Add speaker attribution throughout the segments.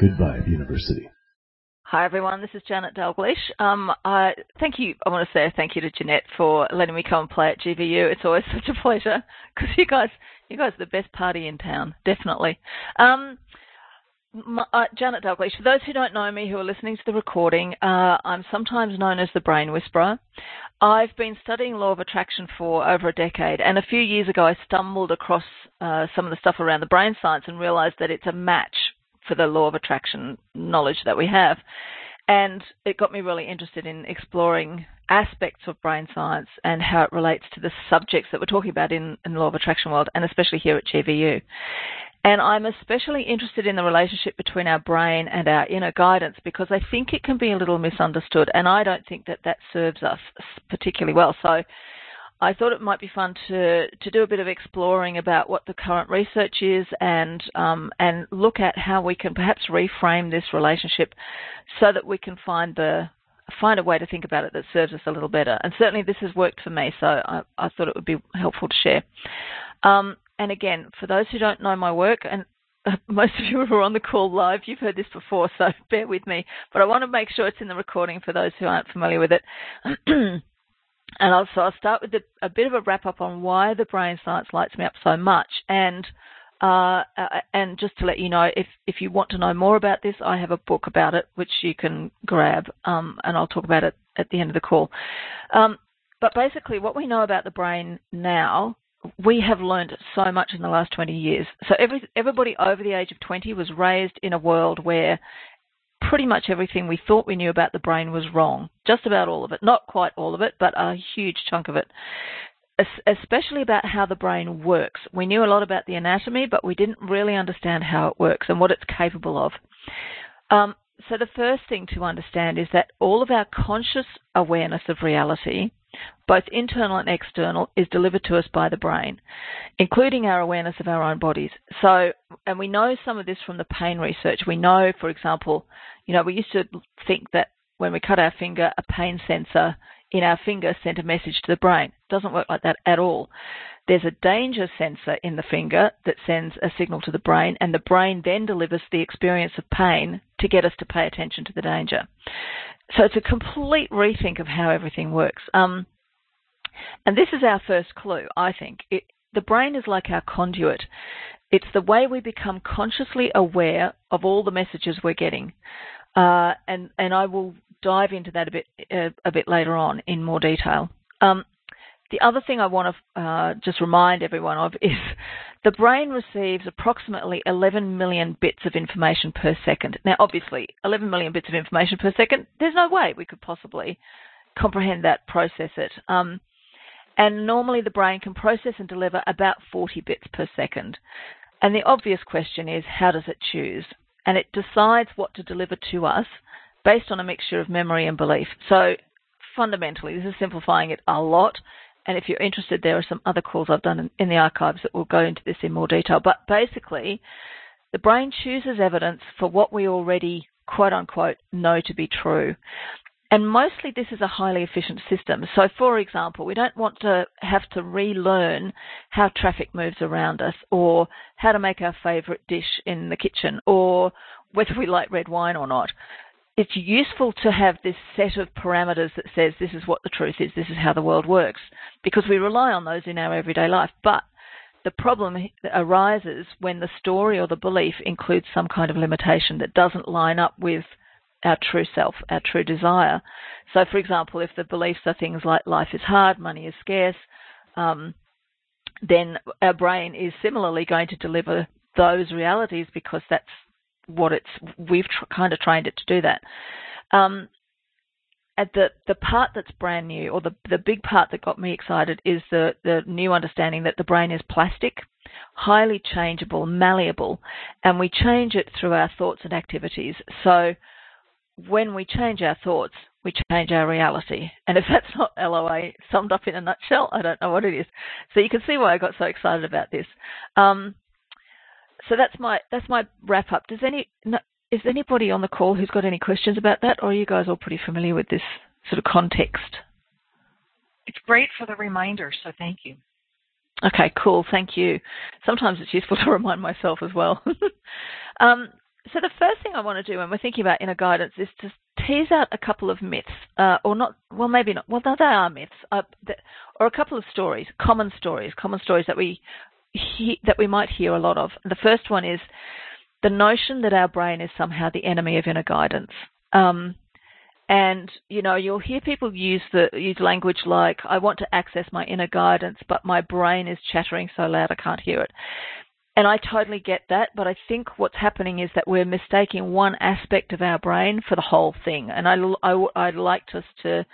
Speaker 1: Goodbye, the University.
Speaker 2: Hi everyone, this is Janette Dalgliesh. Um, uh, thank you. I want to say thank you to Jeanette for letting me come and play at GVU. It's always such a pleasure because you guys, you guys are the best party in town, definitely. Um, my, uh, Janette Dalgliesh. For those who don't know me, who are listening to the recording, uh, I'm sometimes known as the Brain Whisperer. I've been studying law of attraction for over a decade, and a few years ago, I stumbled across uh, some of the stuff around the brain science and realised that it's a match for the law of attraction knowledge that we have. And it got me really interested in exploring aspects of brain science and how it relates to the subjects that we're talking about in, in the law of attraction world, and especially here at GVU. And I'm especially interested in the relationship between our brain and our inner guidance because I think it can be a little misunderstood, and I don't think that that serves us particularly well. So I thought it might be fun to to do a bit of exploring about what the current research is and um, and look at how we can perhaps reframe this relationship so that we can find the find a way to think about it that serves us a little better. And certainly this has worked for me, so I, I thought it would be helpful to share. Um, and again, for those who don't know my work, and most of you who are on the call live, you've heard this before, so bear with me. But I want to make sure it's in the recording for those who aren't familiar with it. And also, I'll start with a, a bit of a wrap up on why the brain science lights me up so much. And uh, uh, and just to let you know, if if you want to know more about this, I have a book about it which you can grab, um, and I'll talk about it at the end of the call. Um, but basically, what we know about the brain now, we have learned so much in the last 20 years. So every everybody over the age of 20 was raised in a world where pretty much everything we thought we knew about the brain was wrong. Just about all of it. Not quite all of it, but a huge chunk of it. Especially about how the brain works. We knew a lot about the anatomy, but we didn't really understand how it works and what it's capable of. Um, so, the first thing to understand is that all of our conscious awareness of reality both internal and external, is delivered to us by the brain, including our awareness of our own bodies. So, and we know some of this from the pain research. We know, for example, you know, we used to think that when we cut our finger, a pain sensor in our finger sent a message to the brain. It doesn't work like that at all. There's a danger sensor in the finger that sends a signal to the brain, and the brain then delivers the experience of pain to get us to pay attention to the danger. So it's a complete rethink of how everything works. Um, and this is our first clue, I think. It, the brain is like our conduit. It's the way we become consciously aware of all the messages we're getting. Uh, and, and I will dive into that a bit, uh, a bit later on in more detail. Um, the other thing I want to uh, just remind everyone of is the brain receives approximately 11 million bits of information per second. Now, obviously, 11 million bits of information per second, there's no way we could possibly comprehend that, process it. Um, and normally the brain can process and deliver about 40 bits per second. And the obvious question is, how does it choose? And it decides what to deliver to us based on a mixture of memory and belief. So fundamentally, this is simplifying it a lot. And if you're interested, there are some other calls I've done in, in the archives that will go into this in more detail. But basically, the brain chooses evidence for what we already quote unquote know to be true. And mostly this is a highly efficient system. So for example, we don't want to have to relearn how traffic moves around us or how to make our favourite dish in the kitchen or whether we like red wine or not it's useful to have this set of parameters that says this is what the truth is, this is how the world works, because we rely on those in our everyday life. But the problem arises when the story or the belief includes some kind of limitation that doesn't line up with our true self, our true desire. So, for example, if the beliefs are things like life is hard, money is scarce, um, then our brain is similarly going to deliver those realities because that's what it's we've tr- kind of trained it to do that. Um, at the the part that's brand new, or the the big part that got me excited, is the the new understanding that the brain is plastic. highly changeable, malleable, and we change it through our thoughts and activities. So when we change our thoughts, we change our reality. And if that's not LOA summed up in a nutshell, I don't know what it is. So you can see why I got so excited about this. Um, so that's my that's my wrap up. Does any is anybody on the call who's got any questions about that, or are you guys all pretty familiar with this sort of context?
Speaker 3: It's great for the reminder, so thank you.
Speaker 2: Okay, cool. Thank you. Sometimes it's useful to remind myself as well. um, so the first thing I want to do when we're thinking about inner guidance is to tease out a couple of myths, uh, or not. Well, maybe not. Well, they are myths, uh, that, or a couple of stories, common stories, common stories that we he, that we might hear a lot of. The first one is the notion that our brain is somehow the enemy of inner guidance. Um, and you know, you'll hear people use the use language like, "I want to access my inner guidance, but my brain is chattering so loud I can't hear it." And I totally get that, but I think what's happening is that we're mistaking one aspect of our brain for the whole thing. And I, I, I'd like us to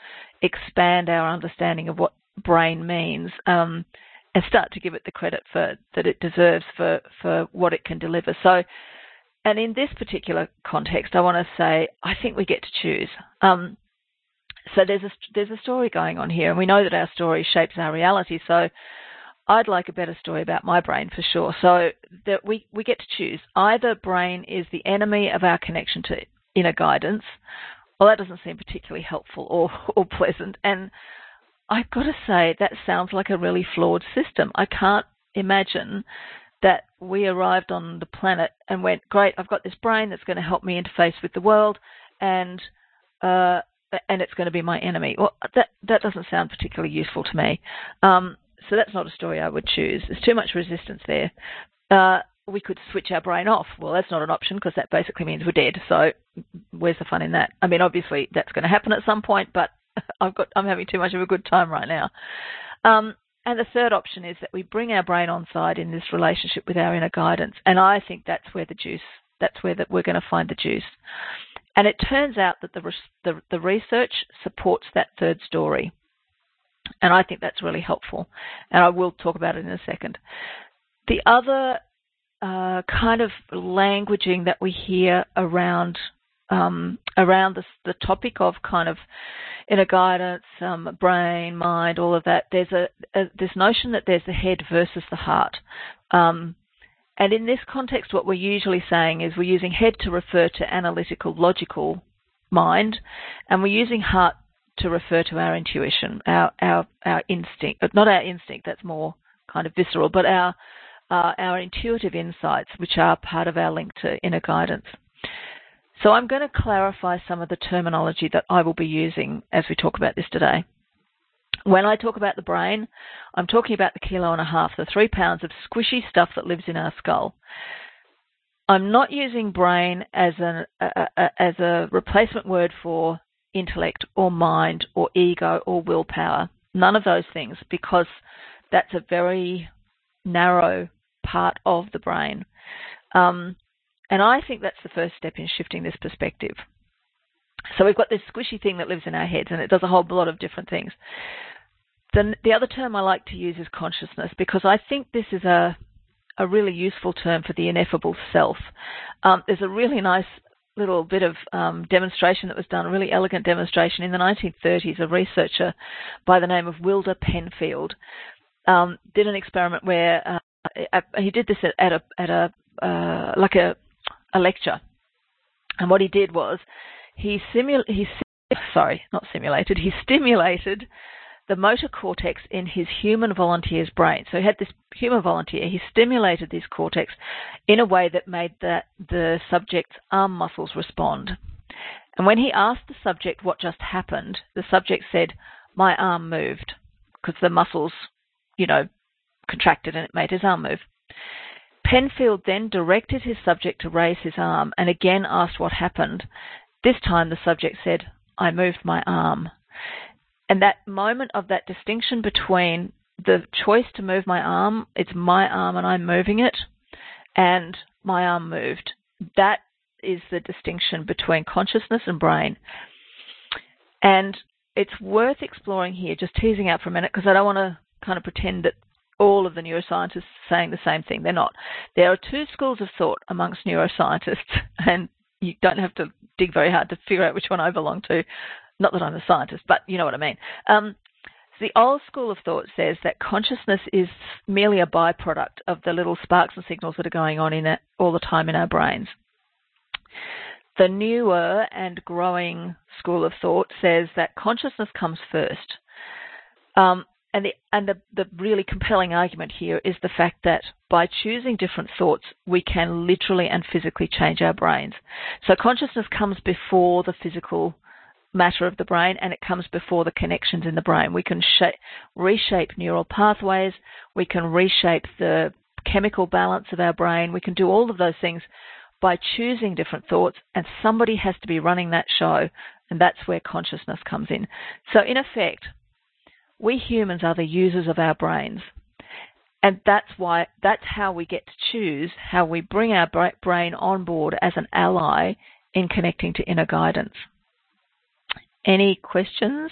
Speaker 2: expand our understanding of what brain means. Um, and start to give it the credit for that it deserves for for what it can deliver. So, and in this particular context, I want to say I think we get to choose. Um, so there's a there's a story going on here, and we know that our story shapes our reality. So. I'd like a better story about my brain for sure. So that we, we get to choose. Either brain is the enemy of our connection to inner guidance. Well, that doesn't seem particularly helpful or, or pleasant. And I've got to say, that sounds like a really flawed system. I can't imagine that we arrived on the planet and went, great, I've got this brain that's going to help me interface with the world, and uh, and it's going to be my enemy. Well, that that doesn't sound particularly useful to me. Um, so that's not a story I would choose. There's too much resistance there. Uh, we could switch our brain off. Well, that's not an option because that basically means we're dead. So where's the fun in that? I mean, obviously that's going to happen at some point, but I've got, I'm having too much of a good time right now. Um, and the third option is that we bring our brain on side in this relationship with our inner guidance. And I think that's where the juice, that's where that we're going to find the juice. And it turns out that the, the, the research supports that third story. And I think that's really helpful. And I will talk about it in a second. The other uh, kind of languaging that we hear around um, around the, the topic of kind of inner guidance, um, brain, mind, all of that, there's a, a, this notion that there's the head versus the heart. Um, and in this context, what we're usually saying is we're using head to refer to analytical, logical mind, and we're using heart to refer to our intuition, our our our instinct, not our instinct. That's more kind of visceral, but our uh, our intuitive insights, which are part of our link to inner guidance. So I'm going to clarify some of the terminology that I will be using as we talk about this today. When I talk about the brain, I'm talking about the kilo and a half, the three pounds of squishy stuff that lives in our skull. I'm not using brain as, an, a, a, as a replacement word for intellect or mind or ego or willpower. None of those things, because that's a very narrow part of the brain. Um, and I think that's the first step in shifting this perspective. So we've got this squishy thing that lives in our heads and it does a whole lot of different things. The, the other term I like to use is consciousness because I think this is a, a really useful term for the ineffable self. Um, there's a really nice little bit of um, demonstration that was done, a really elegant demonstration in the 1930s. A researcher by the name of Wilder Penfield um, did an experiment where uh, he did this at, at a at a uh, like a a lecture. And what he did was he simul he sorry, not simulated, he stimulated the motor cortex in his human volunteer's brain. So he had this human volunteer, he stimulated this cortex in a way that made the, the subject's arm muscles respond. And when he asked the subject what just happened, the subject said, My arm moved, because the muscles, you know, contracted and it made his arm move. Penfield then directed his subject to raise his arm and again asked what happened. This time the subject said, I moved my arm. And that moment of that distinction between the choice to move my arm, it's my arm and I'm moving it, and my arm moved, that is the distinction between consciousness and brain. And it's worth exploring here, just teasing out for a minute, because I don't want to kind of pretend that all of the neuroscientists saying the same thing. They're not. There are two schools of thought amongst neuroscientists, and you don't have to dig very hard to figure out which one I belong to. Not that I'm a scientist, but you know what I mean. Um, the old school of thought says that consciousness is merely a byproduct of the little sparks and signals that are going on in it all the time in our brains. The newer and growing school of thought says that consciousness comes first. Um, and the, and the, the really compelling argument here is the fact that by choosing different thoughts, we can literally and physically change our brains. So consciousness comes before the physical matter of the brain and it comes before the connections in the brain. We can shape, reshape neural pathways, we can reshape the chemical balance of our brain, we can do all of those things by choosing different thoughts and somebody has to be running that show and that's where consciousness comes in. So in effect, we humans are the users of our brains. And that's why, that's how we get to choose how we bring our brain on board as an ally in connecting to inner guidance. Any questions?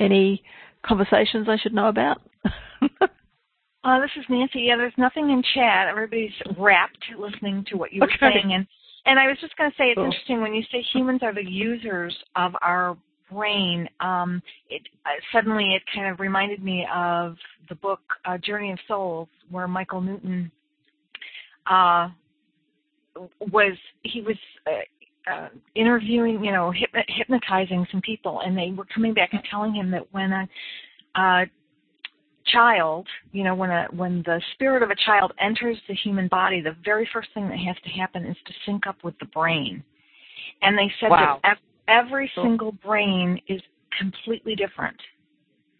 Speaker 2: Any conversations I should know about?
Speaker 3: uh, this is Nancy. Yeah, there's nothing in chat. Everybody's rapt listening to what you were
Speaker 2: okay.
Speaker 3: saying. And, and I was just going to say, it's cool. interesting when you say humans are the users of our brain, um, it uh, suddenly it kind of reminded me of the book uh, Journey of Souls, where Michael Newton uh, was he was uh, uh, interviewing, you know, hypno- hypnotizing some people, and they were coming back and telling him that when a, a child, you know, when a when the spirit of a child enters the human body, the very first thing that has to happen is to sync up with the brain. And they said
Speaker 2: wow.
Speaker 3: that every single brain is completely different.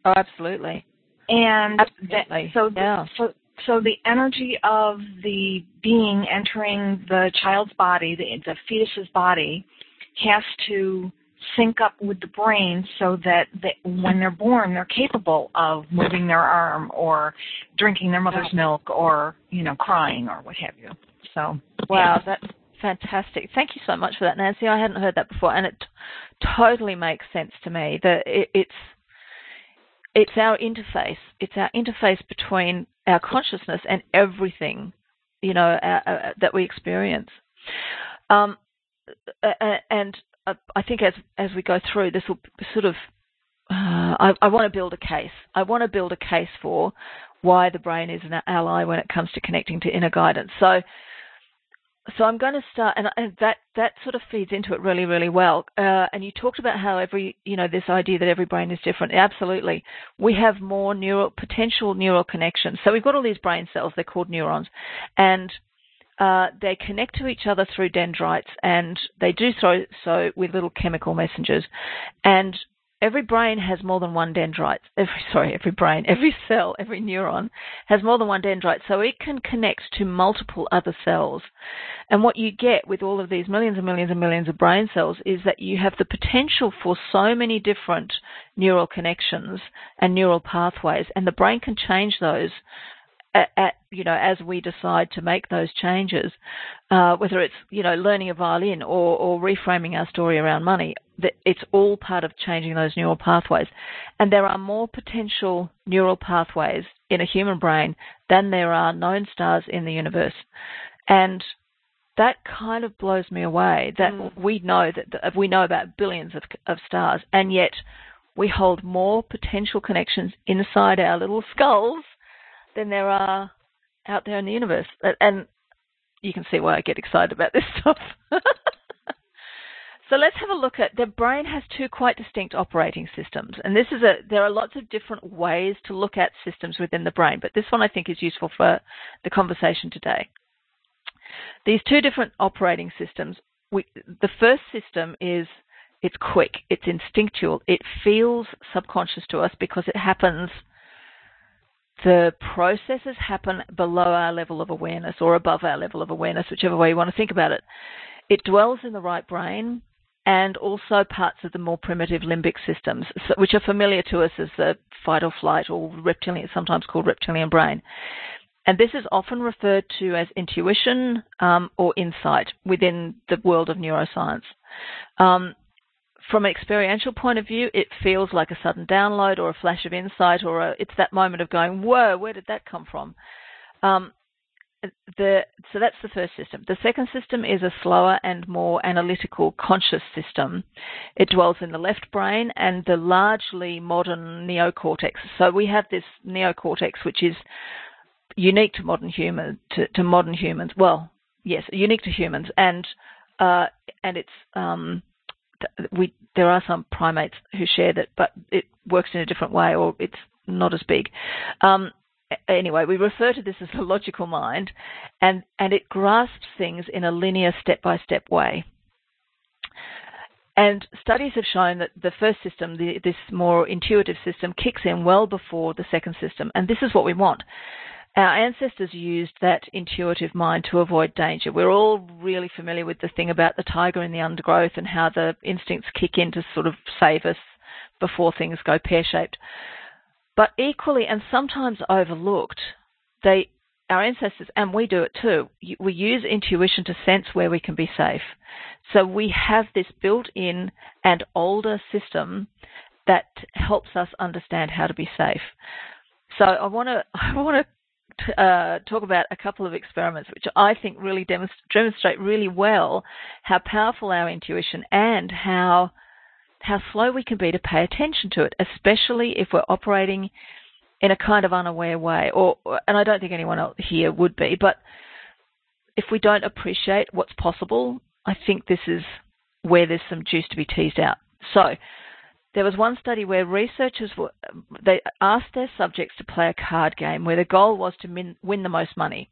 Speaker 2: Oh, absolutely.
Speaker 3: And
Speaker 2: absolutely.
Speaker 3: so,
Speaker 2: yeah.
Speaker 3: so, so the energy of the being entering the child's body, the, the fetus's body, has to sync up with the brain so that they, when they're born, they're capable of moving their arm or drinking their mother's milk or you know crying or what have you. So
Speaker 2: wow, yeah. that fantastic. Thank you so much for that, Nancy. I hadn't heard that before, and it t- totally makes sense to me that it, it's it's our interface. It's our interface between our consciousness and everything, you know, our, uh, that we experience. Um, and I think as as we go through, this will sort of. Uh, I, I want to build a case. I want to build a case for why the brain is an ally when it comes to connecting to inner guidance. So, so I'm going to start, and, that that sort of feeds into it really, really well. Uh, and you talked about how every, you know, this idea that every brain is different. Absolutely, we have more neural potential neural connections. So we've got all these brain cells. They're called neurons, and uh, they connect to each other through dendrites, and they do so so with little chemical messengers. And every brain has more than one dendrite. Every sorry, every brain, every cell, every neuron has more than one dendrite, so it can connect to multiple other cells. And what you get with all of these millions and millions and millions of brain cells is that you have the potential for so many different neural connections and neural pathways, and the brain can change those at, at, you know as we decide to make those changes, uh, whether it's you know learning a violin or, or reframing our story around money, that it's all part of changing those neural pathways. And there are more potential neural pathways in a human brain than there are known stars in the universe, and that kind of blows me away. That mm. we know that we know about billions of, of stars, and yet we hold more potential connections inside our little skulls than there are out there in the universe. And you can see why I get excited about this stuff. so let's have a look at the brain has two quite distinct operating systems. And this is a there are lots of different ways to look at systems within the brain, but this one I think is useful for the conversation today. These two different operating systems, we, the first system is it's quick, it's instinctual, it feels subconscious to us because it happens the processes happen below our level of awareness or above our level of awareness, whichever way you want to think about it. It dwells in the right brain and also parts of the more primitive limbic systems, which are familiar to us as the fight or flight or reptilian, sometimes called reptilian brain. And this is often referred to as intuition um, or insight within the world of neuroscience. Um, from an experiential point of view, it feels like a sudden download or a flash of insight, or a, it's that moment of going, "Whoa, where did that come from?" Um, the, so that's the first system. The second system is a slower and more analytical conscious system. It dwells in the left brain and the largely modern neocortex. So we have this neocortex, which is unique to modern human to, to modern humans. Well, yes, unique to humans, and uh, and it's um, we there are some primates who share that, but it works in a different way, or it's not as big. Um, anyway, we refer to this as the logical mind, and, and it grasps things in a linear step by step way. And studies have shown that the first system, the, this more intuitive system, kicks in well before the second system, and this is what we want. Our ancestors used that intuitive mind to avoid danger. We're all really familiar with the thing about the tiger in the undergrowth and how the instincts kick in to sort of save us before things go pear shaped. But equally and sometimes overlooked, they our ancestors, and we do it too, we use intuition to sense where we can be safe. So we have this built in and older system that helps us understand how to be safe. So I want to I want to uh, talk about a couple of experiments which I think really demonstrate really well how powerful our intuition and how how slow we can be to pay attention to it, especially if we're operating in a kind of unaware way. Or, and I don't think anyone here would be, but if we don't appreciate what's possible, I think this is where there's some juice to be teased out. So, there was one study where researchers were, they asked their subjects to play a card game where the goal was to min, win the most money.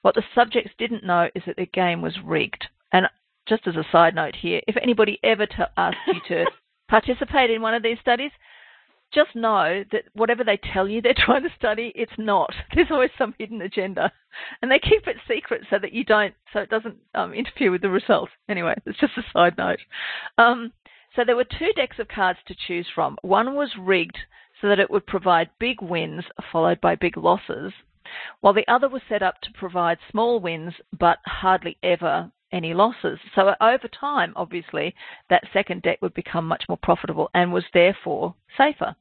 Speaker 2: What the subjects didn't know is that the game was rigged. And just as a side note here, if anybody ever t- asks you to participate in one of these studies, just know that whatever they tell you they're trying to study, it's not. There's always some hidden agenda, and they keep it secret so that you don't, so it doesn't um, interfere with the results. Anyway, it's just a side note. Um, so there were two decks of cards to choose from. One was rigged so that it would provide big wins followed by big losses, while the other was set up to provide small wins but hardly ever any losses. So over time, obviously, that second deck would become much more profitable and was therefore safer.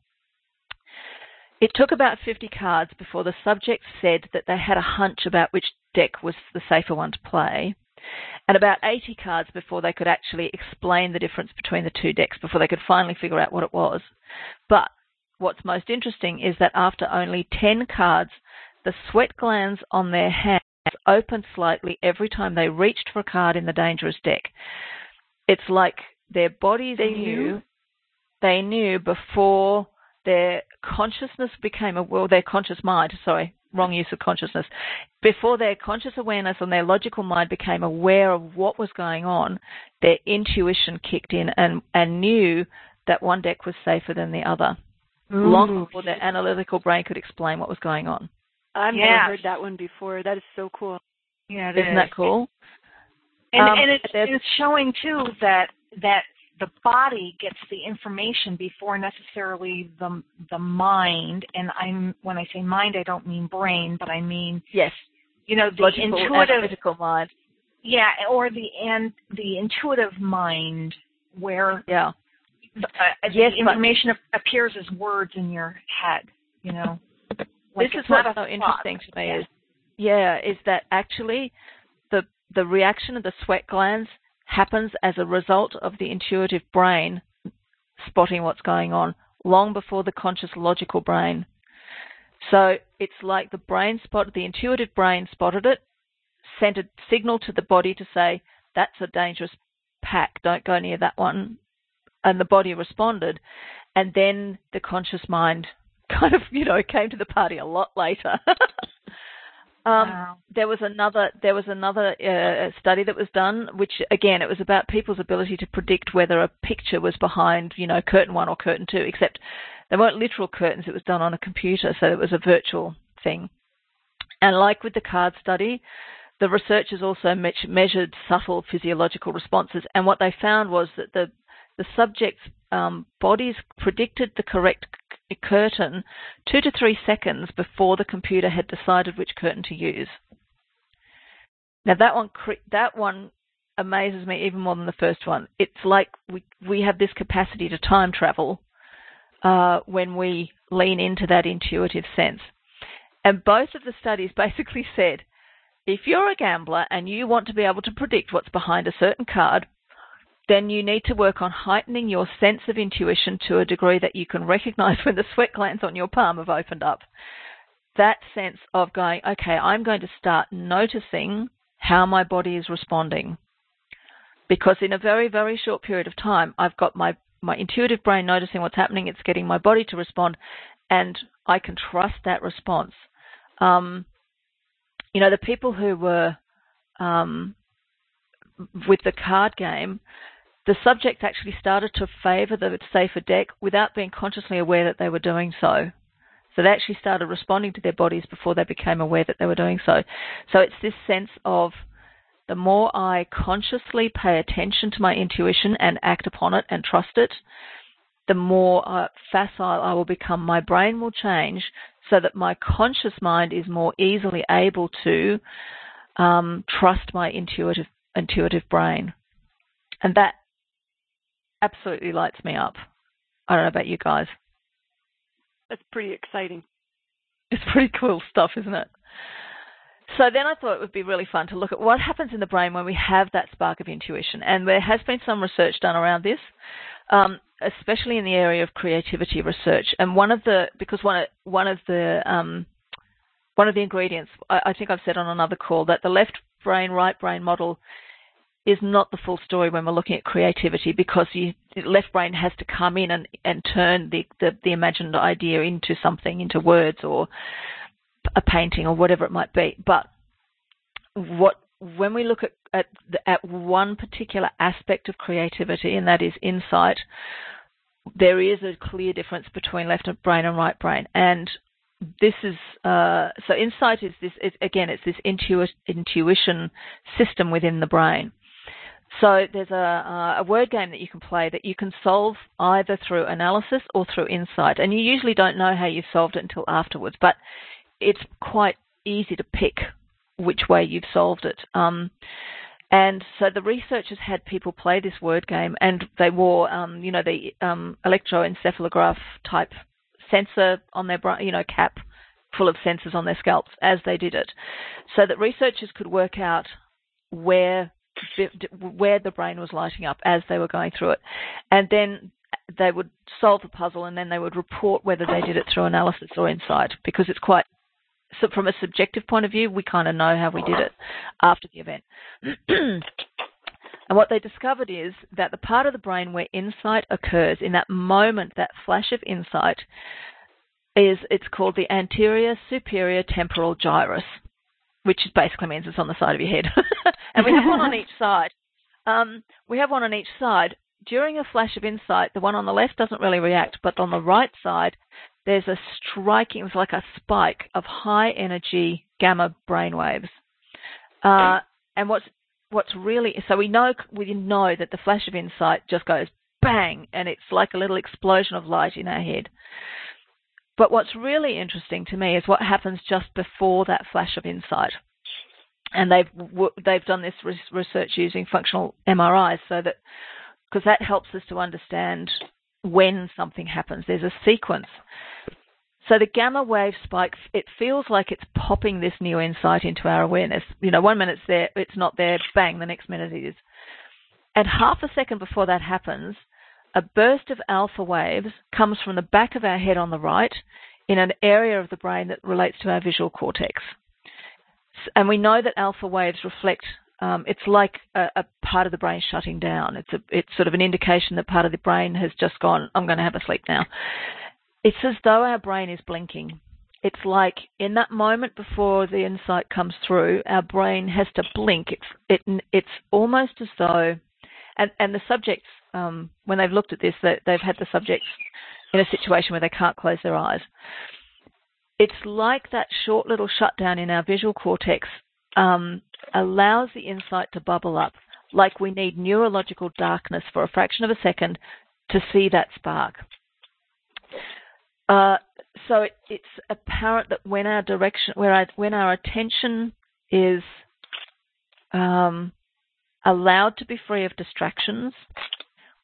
Speaker 2: It took about 50 cards before the subjects said that they had a hunch about which deck was the safer one to play, and about 80 cards before they could actually explain the difference between the two decks, before they could finally figure out what it was. But what's most interesting is that after only 10 cards, the sweat glands on their hands opened slightly every time they reached for a card in the dangerous deck. It's like their bodies they knew they knew before their consciousness became a well their conscious mind sorry wrong use of consciousness before their conscious awareness and their logical mind became aware of what was going on their intuition kicked in and and knew that one deck was safer than the other mm. long before their analytical brain could explain what was going on
Speaker 4: I've never heard that one before. That is so cool.
Speaker 3: Yeah,
Speaker 2: isn't
Speaker 3: is.
Speaker 2: that cool?
Speaker 3: And um, and it's, it's showing too that that the body gets the information before necessarily the the mind. And I'm when I say mind, I don't mean brain, but I mean
Speaker 2: yes,
Speaker 3: you know the
Speaker 2: Logical
Speaker 3: intuitive
Speaker 2: physical mind.
Speaker 3: Yeah, or the and the intuitive mind where
Speaker 2: yeah.
Speaker 3: The, uh, yes, the information but, appears as words in your head. You know.
Speaker 2: Like this is what's so interesting to me yeah. is yeah, is that actually the the reaction of the sweat glands happens as a result of the intuitive brain spotting what's going on long before the conscious logical brain. So it's like the brain spotted the intuitive brain spotted it, sent a signal to the body to say, That's a dangerous pack, don't go near that one and the body responded and then the conscious mind kind of, you know, came to the party a lot later. Um, wow. There was another there was another uh, study that was done, which again it was about people's ability to predict whether a picture was behind you know curtain one or curtain two. Except they weren't literal curtains; it was done on a computer, so it was a virtual thing. And like with the card study, the researchers also me- measured subtle physiological responses, and what they found was that the the subjects' um, bodies predicted the correct curtain two to three seconds before the computer had decided which curtain to use. Now that one that one amazes me even more than the first one. It's like we we have this capacity to time travel uh, when we lean into that intuitive sense. And both of the studies basically said if you're a gambler and you want to be able to predict what's behind a certain card, then you need to work on heightening your sense of intuition to a degree that you can recognize when the sweat glands on your palm have opened up. That sense of going, okay, I'm going to start noticing how my body is responding. Because in a very, very short period of time, I've got my, my intuitive brain noticing what's happening, it's getting my body to respond, and I can trust that response. Um, you know, the people who were um, with the card game, the subject actually started to favour the safer deck without being consciously aware that they were doing so. So they actually started responding to their bodies before they became aware that they were doing so. So it's this sense of the more I consciously pay attention to my intuition and act upon it and trust it, the more uh, facile I will become. My brain will change so that my conscious mind is more easily able to um, trust my intuitive intuitive brain, and that absolutely lights me up. I don't know about you guys.
Speaker 4: That's pretty exciting.
Speaker 2: It's pretty cool stuff, isn't it? So then I thought it would be really fun to look at what happens in the brain when we have that spark of intuition. And there has been some research done around this, um, especially in the area of creativity research. And one of the because one of, one of the um, one of the ingredients I, I think I've said on another call that the left brain right brain model is not the full story when we're looking at creativity because you, the left brain has to come in and, and turn the, the, the imagined idea into something, into words or a painting or whatever it might be. But what when we look at at, the, at one particular aspect of creativity, and that is insight, there is a clear difference between left brain and right brain, and this is uh, so insight is this again it's this intu- intuition system within the brain so there's a, a, word game that you can play that you can solve either through analysis or through insight. And you usually don't know how you've solved it until afterwards, but it's quite easy to pick which way you've solved it. Um, and so the researchers had people play this word game, and they wore, um, you know, the um, electroencephalograph type sensor on their, you know, cap full of sensors on their scalps as they did it, so that researchers could work out where where the brain was lighting up as they were going through it. And then they would solve the puzzle and then they would report whether they did it through analysis or insight because it's quite so from a subjective point of view we kind of know how we did it after the event and what they discovered is that the part of the brain where insight occurs in that moment that flash of insight is it's called the anterior superior temporal gyrus which basically means it's on the side of your head. and we have one on each side. Um, we have one on each side. During a flash of insight, the one on the left doesn't really react, but on the right side, there's a striking, it's like a spike of high energy gamma brainwaves. Uh, and what's what's really so we know we know that the flash of insight just goes bang, and it's like a little explosion of light in our head. But what's really interesting to me is what happens just before that flash of insight. And they've they've done this research using functional MRIs, so that because that helps us to understand when something happens. There's a sequence. So the gamma wave spike, it feels like it's popping this new insight into our awareness. You know, one minute it's there, it's not there, bang, the next minute it is. And half a second before that happens, a burst of alpha waves comes from the back of our head on the right in an area of the brain that relates to our visual cortex. And we know that alpha waves reflect, um, it's like a, a, part of the brain shutting down. It's, a, it's sort of an indication that part of the brain has just gone, I'm going to have a sleep now. It's as though our brain is blinking. It's like in that moment before the insight comes through, our brain has to blink. It's, it, it's almost as though, and, and the subjects um, when they've looked at this, that they've had the subjects in a situation where they can't close their eyes. It's like that short little shutdown in our visual cortex um, allows the insight to bubble up, like we need neurological darkness for a fraction of a second to see that spark. Uh, so it, it's apparent that when our direction, I, when our attention is um, allowed to be free of distractions,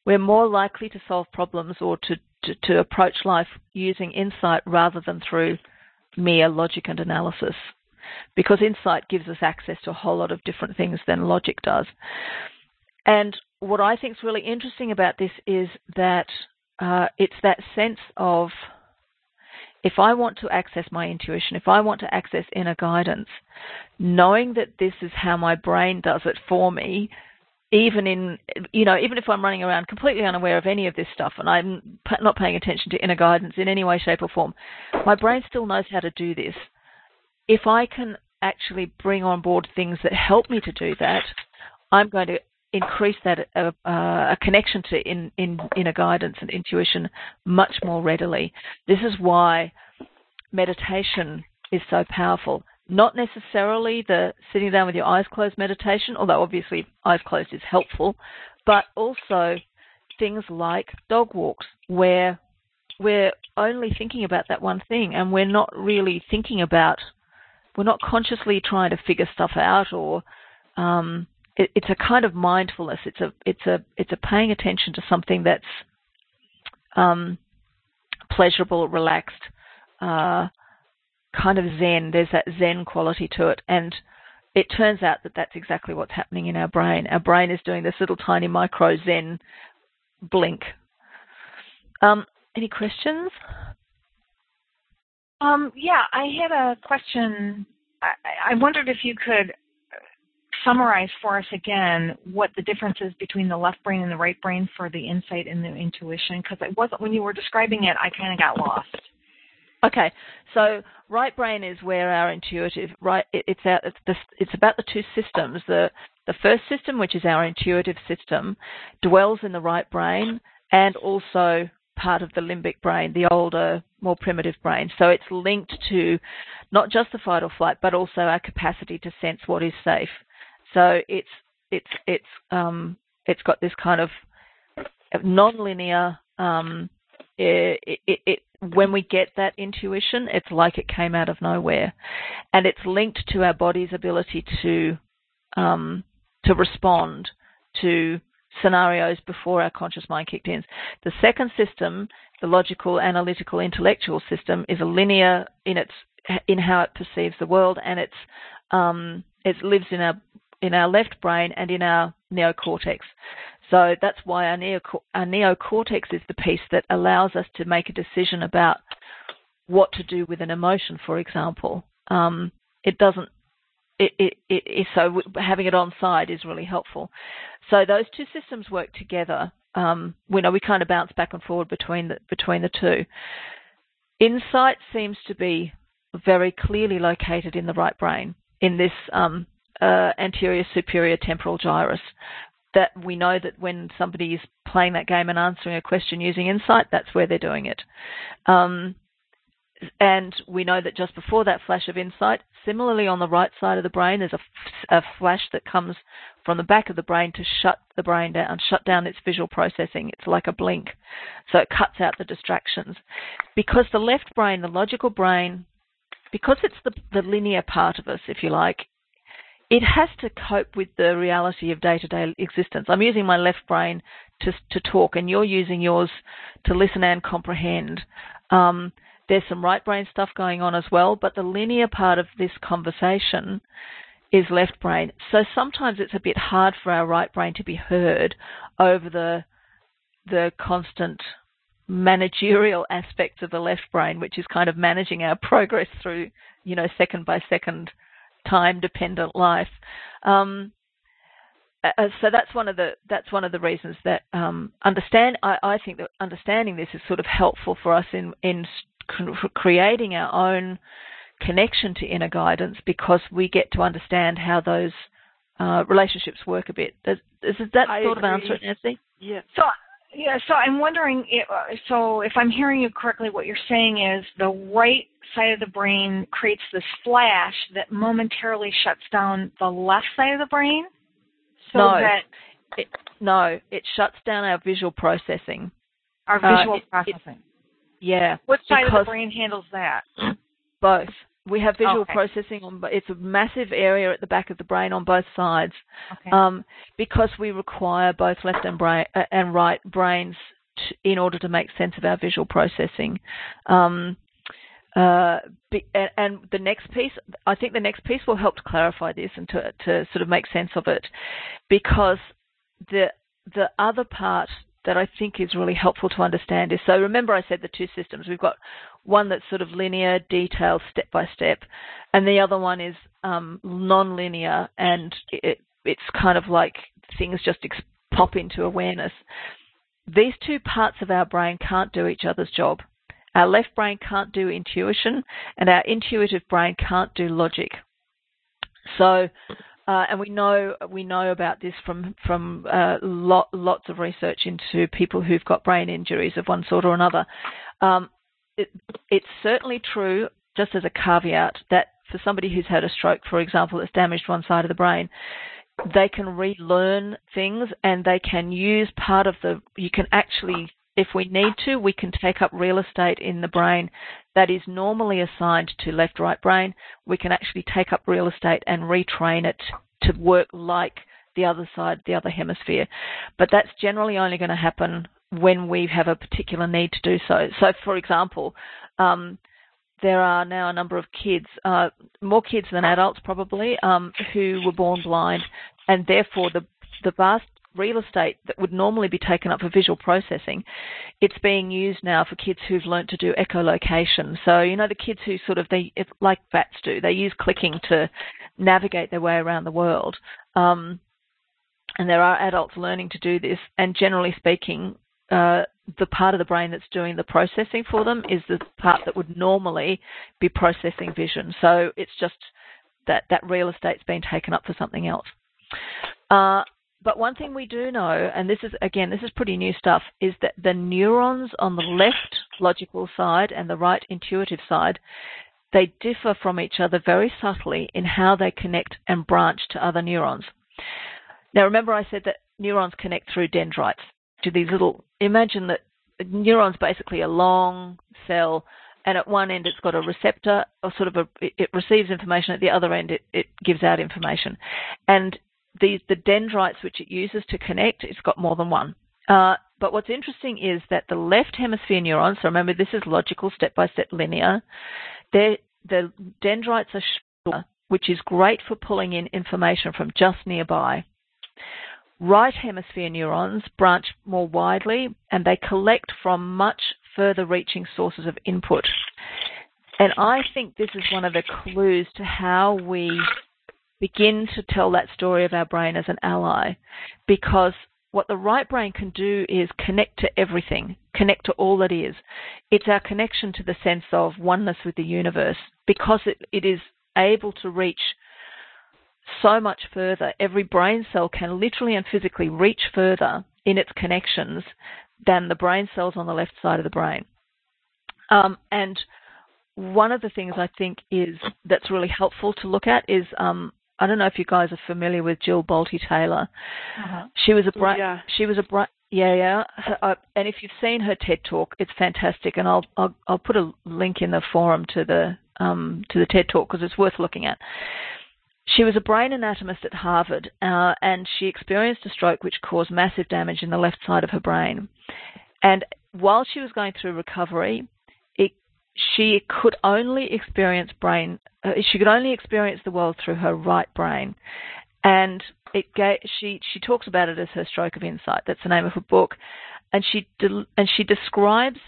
Speaker 2: we're more likely to solve problems or to, to, to approach life using insight rather than through mere logic and analysis. Because insight gives us access to a whole lot of different things than logic does. And what I think is really interesting about this is that uh, it's that sense of if I want to access my intuition, if I want to access inner guidance, knowing that this is how my brain does it for me, even in, you know, even if I'm running around completely unaware of any of this stuff and I'm not paying attention to inner guidance in any way, shape, or form, my brain still knows how to do this. If I can actually bring on board things that help me to do that, I'm going to increase that uh, uh, a connection to in, in inner guidance and intuition much more readily. This is why meditation is so powerful. Not necessarily the sitting down with your eyes closed meditation, although obviously eyes closed is helpful, but also things like dog walks where we're only thinking about that one thing and we're not really thinking about, we're not consciously trying to figure stuff out or um, it, it's a kind of mindfulness. It's a it's a it's a paying attention to something that's um, pleasurable, relaxed, uh, kind of zen. There's that zen quality to it, and it turns out that that's exactly what's happening in our brain. Our brain is doing this little tiny micro zen blink. Um, any questions?
Speaker 3: Um, yeah, I had a question. I, I wondered if you could summarize for us again what the difference is between the left brain and the right brain for the insight and the intuition? Because it wasn't when you were describing it, I kind of got lost.
Speaker 2: Okay, so right brain is where our intuitive right. it's our, it's, the, it's about the two systems. The the first system, which is our intuitive system, dwells in the right brain and also part of the limbic brain, the older, more primitive brain. So it's linked to not just the fight or flight, but also our capacity to sense what is safe. So it's it's it's um, it's got this kind of non-linear. Um, it, it, it, when we get that intuition, it's like it came out of nowhere, and it's linked to our body's ability to um, to respond to scenarios before our conscious mind kicked in. The second system, the logical, analytical, intellectual system, is a linear in its in how it perceives the world, and it's um, it lives in our in our left brain and in our neocortex. So that's why our, neoc- our neocortex is the piece that allows us to make a decision about what to do with an emotion, for example. Um, it doesn't. It, it, it, so having it on side is really helpful. So those two systems work together. Um, we know we kind of bounce back and forward between the between the two. Insight seems to be very clearly located in the right brain in this um, uh, anterior superior temporal gyrus. That we know that when somebody is playing that game and answering a question using insight, that's where they're doing it. Um, and we know that just before that flash of insight, similarly on the right side of the brain, there's a, a, flash that comes from the back of the brain to shut the brain down, shut down its visual processing. It's like a blink. So it cuts out the distractions. Because the left brain, the logical brain, because it's the, the linear part of us, if you like, it has to cope with the reality of day to day existence. I'm using my left brain to, to talk, and you're using yours to listen and comprehend. Um, there's some right brain stuff going on as well, but the linear part of this conversation is left brain. So sometimes it's a bit hard for our right brain to be heard over the the constant managerial aspects of the left brain, which is kind of managing our progress through, you know, second by second time dependent life. Um, uh, uh, so that's one of the that's one of the reasons that um, understand I, I, think that understanding this is sort of helpful for us in in creating our own connection to inner guidance because we get to understand how those uh, relationships work a bit. Does, does that
Speaker 4: I
Speaker 2: sort
Speaker 4: agree.
Speaker 2: of answer it, Nancy?
Speaker 4: Yeah.
Speaker 3: So yeah, so I'm wondering. So if I'm hearing you correctly, what you're saying is the right side of the brain creates this flash that momentarily shuts down the left side of the brain. So
Speaker 2: no,
Speaker 3: that
Speaker 2: it, no, it shuts down our visual processing.
Speaker 3: Our
Speaker 2: Uh,
Speaker 3: visual
Speaker 2: it-
Speaker 3: processing.
Speaker 2: Yeah,
Speaker 3: what side of the brain handles that?
Speaker 2: both. We have visual
Speaker 3: Okay.
Speaker 2: processing on, but it's a massive area at the back of the brain on both sides,
Speaker 3: Okay.
Speaker 2: um, because we require both left and, brain, uh, and right brains t- in order to make sense of our visual processing. Um, uh, be, and, and the next piece, I think the next piece will help to clarify this and to, to sort of make sense of it, because the the other part that I think is really helpful to understand is so remember I said the two systems. We've got one that's sort of linear, detailed, step by step, and the other one is um, non-linear and it, it's kind of like things just ex- pop into awareness. These two parts of our brain can't do each other's job. Our left brain can't do intuition, and our intuitive brain can't do logic. So, uh, and we know we know about this from from uh, lot, lots of research into people who've got brain injuries of one sort or another. Um, it, it's certainly true, just as a caveat, that for somebody who's had a stroke, for example, that's damaged one side of the brain, they can relearn things and they can use part of the. You can actually if we need to, we can take up real estate in the brain that is normally assigned to left right brain. We can actually take up real estate and retrain it to work like the other side, the other hemisphere. But that's generally only going to happen when we have a particular need to do so. So, for example, um, there are now a number of kids, uh, more kids than adults probably, um, who were born blind, and therefore the the vast real estate that would normally be taken up for visual processing, it's being used now for kids who've learnt to do echolocation. So, you know, the kids who sort of, they, like bats do, they use clicking to navigate their way around the world. Um, and there are adults learning to do this, and generally speaking, uh, the part of the brain that's doing the processing for them is the part that would normally be processing vision. So it's just that that real estate's been taken up for something else. Uh, but one thing we do know, and this is again, this is pretty new stuff, is that the neurons on the left logical side and the right intuitive side, they differ from each other very subtly in how they connect and branch to other neurons. Now, remember I said that neurons connect through dendrites to these little. Imagine that neurons basically a long cell, and at one end it's got a receptor, or sort of a, it receives information. At the other end, it, it gives out information, and these the dendrites which it uses to connect, it's got more than one. Uh, but what's interesting is that the left hemisphere neurons, so remember this is logical, step-by-step linear, the dendrites are shorter, which is great for pulling in information from just nearby. Right hemisphere neurons branch more widely and they collect from much further reaching sources of input. And I think this is one of the clues to how we begin to tell that story of our brain as an ally because what the right brain can do is connect to everything, connect to all that is. It's our connection to the sense of oneness with the universe because it, it is able to reach so much further. Every brain cell can literally and physically reach further in its connections than the brain cells on the left side of the brain. Um, and one of the things I think is that's really helpful to look at is um, I don't know if you guys are familiar with Jill Bolte Taylor.
Speaker 3: Uh-huh.
Speaker 2: She was a bright.
Speaker 4: Yeah.
Speaker 2: She was a bright. Yeah, yeah. Uh, and if you've seen her TED talk, it's fantastic. And I'll I'll, I'll put a link in the forum to the um, to the TED talk because it's worth looking at. She was a brain anatomist at Harvard, uh, and she experienced a stroke which caused massive damage in the left side of her brain. And while she was going through recovery, she could only experience brain. Uh, she could only experience the world through her right brain, and it gave, she she talks about it as her stroke of insight. That's the name of her book, and she de- and she describes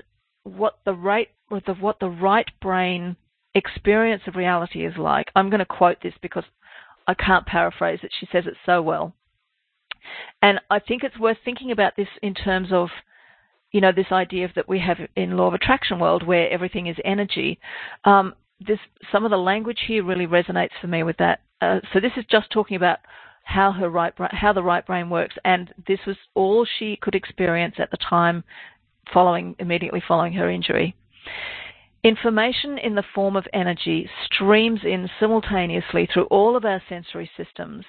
Speaker 2: what the right the, what the right brain experience of reality is like. I'm going to quote this because I can't paraphrase it. She says it so well. And I think it's worth thinking about this in terms of, you know, this idea that we have in law of attraction world where everything is energy. Um, this some of the language here really resonates for me with that. Uh, so this is just talking about how her right how the right brain works, and this was all she could experience at the time following immediately following her injury. Information in the form of energy streams in simultaneously through all of our sensory systems,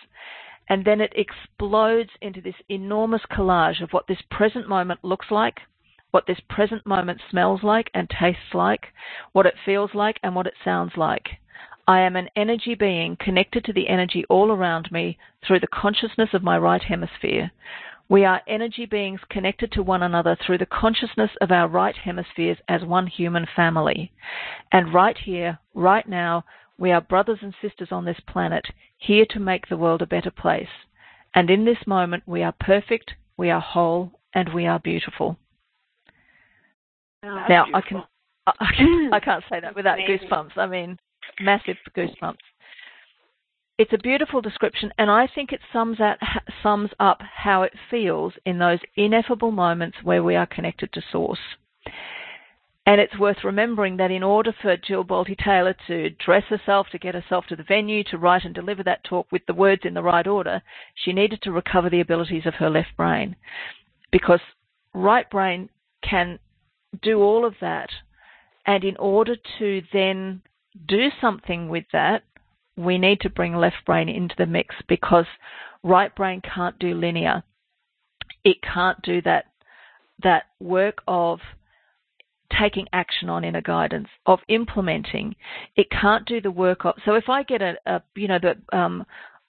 Speaker 2: and then it explodes into this enormous collage of what this present moment looks like, what this present moment smells like and tastes like, what it feels like, and what it sounds like. I am an energy being connected to the energy all around me through the consciousness of my right hemisphere. We are energy beings connected to one another through the consciousness of our right hemispheres as one human family. And right here, right now, we are brothers and sisters on this planet, here to make the world a better place. And in this moment, we are perfect, we are whole, and we are beautiful.
Speaker 4: Oh,
Speaker 2: now. I can, I, can, I can't say that without
Speaker 3: Amazing.
Speaker 2: goosebumps. I mean, massive goosebumps. It's a beautiful description, and I think it sums out sums up how it feels in those ineffable moments where we are connected to Source. And it's worth remembering that in order for Jill Bolte Taylor to dress herself, to get herself to the venue, to write and deliver that talk with the words in the right order, she needed to recover the abilities of her left brain. Because right brain can do all of that. And in order to then do something with that, we need to bring left brain into the mix because right brain can't do linear. It can't do that that work of taking action on inner guidance, of implementing. It can't do the work of. So if I get a, a you know, the um,